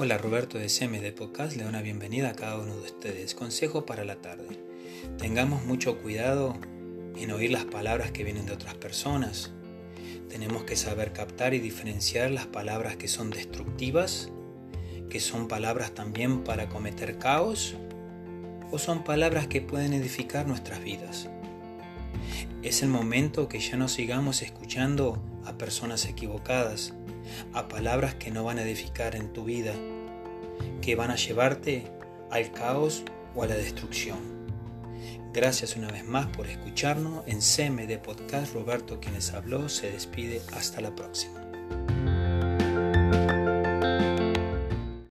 Hola Roberto de CMD Podcast, le doy una bienvenida a cada uno de ustedes. Consejo para la tarde. Tengamos mucho cuidado en oír las palabras que vienen de otras personas. Tenemos que saber captar y diferenciar las palabras que son destructivas, que son palabras también para cometer caos, o son palabras que pueden edificar nuestras vidas. Es el momento que ya no sigamos escuchando a personas equivocadas, a palabras que no van a edificar en tu vida, que van a llevarte al caos o a la destrucción. Gracias una vez más por escucharnos en CMD Podcast. Roberto quienes habló se despide. Hasta la próxima.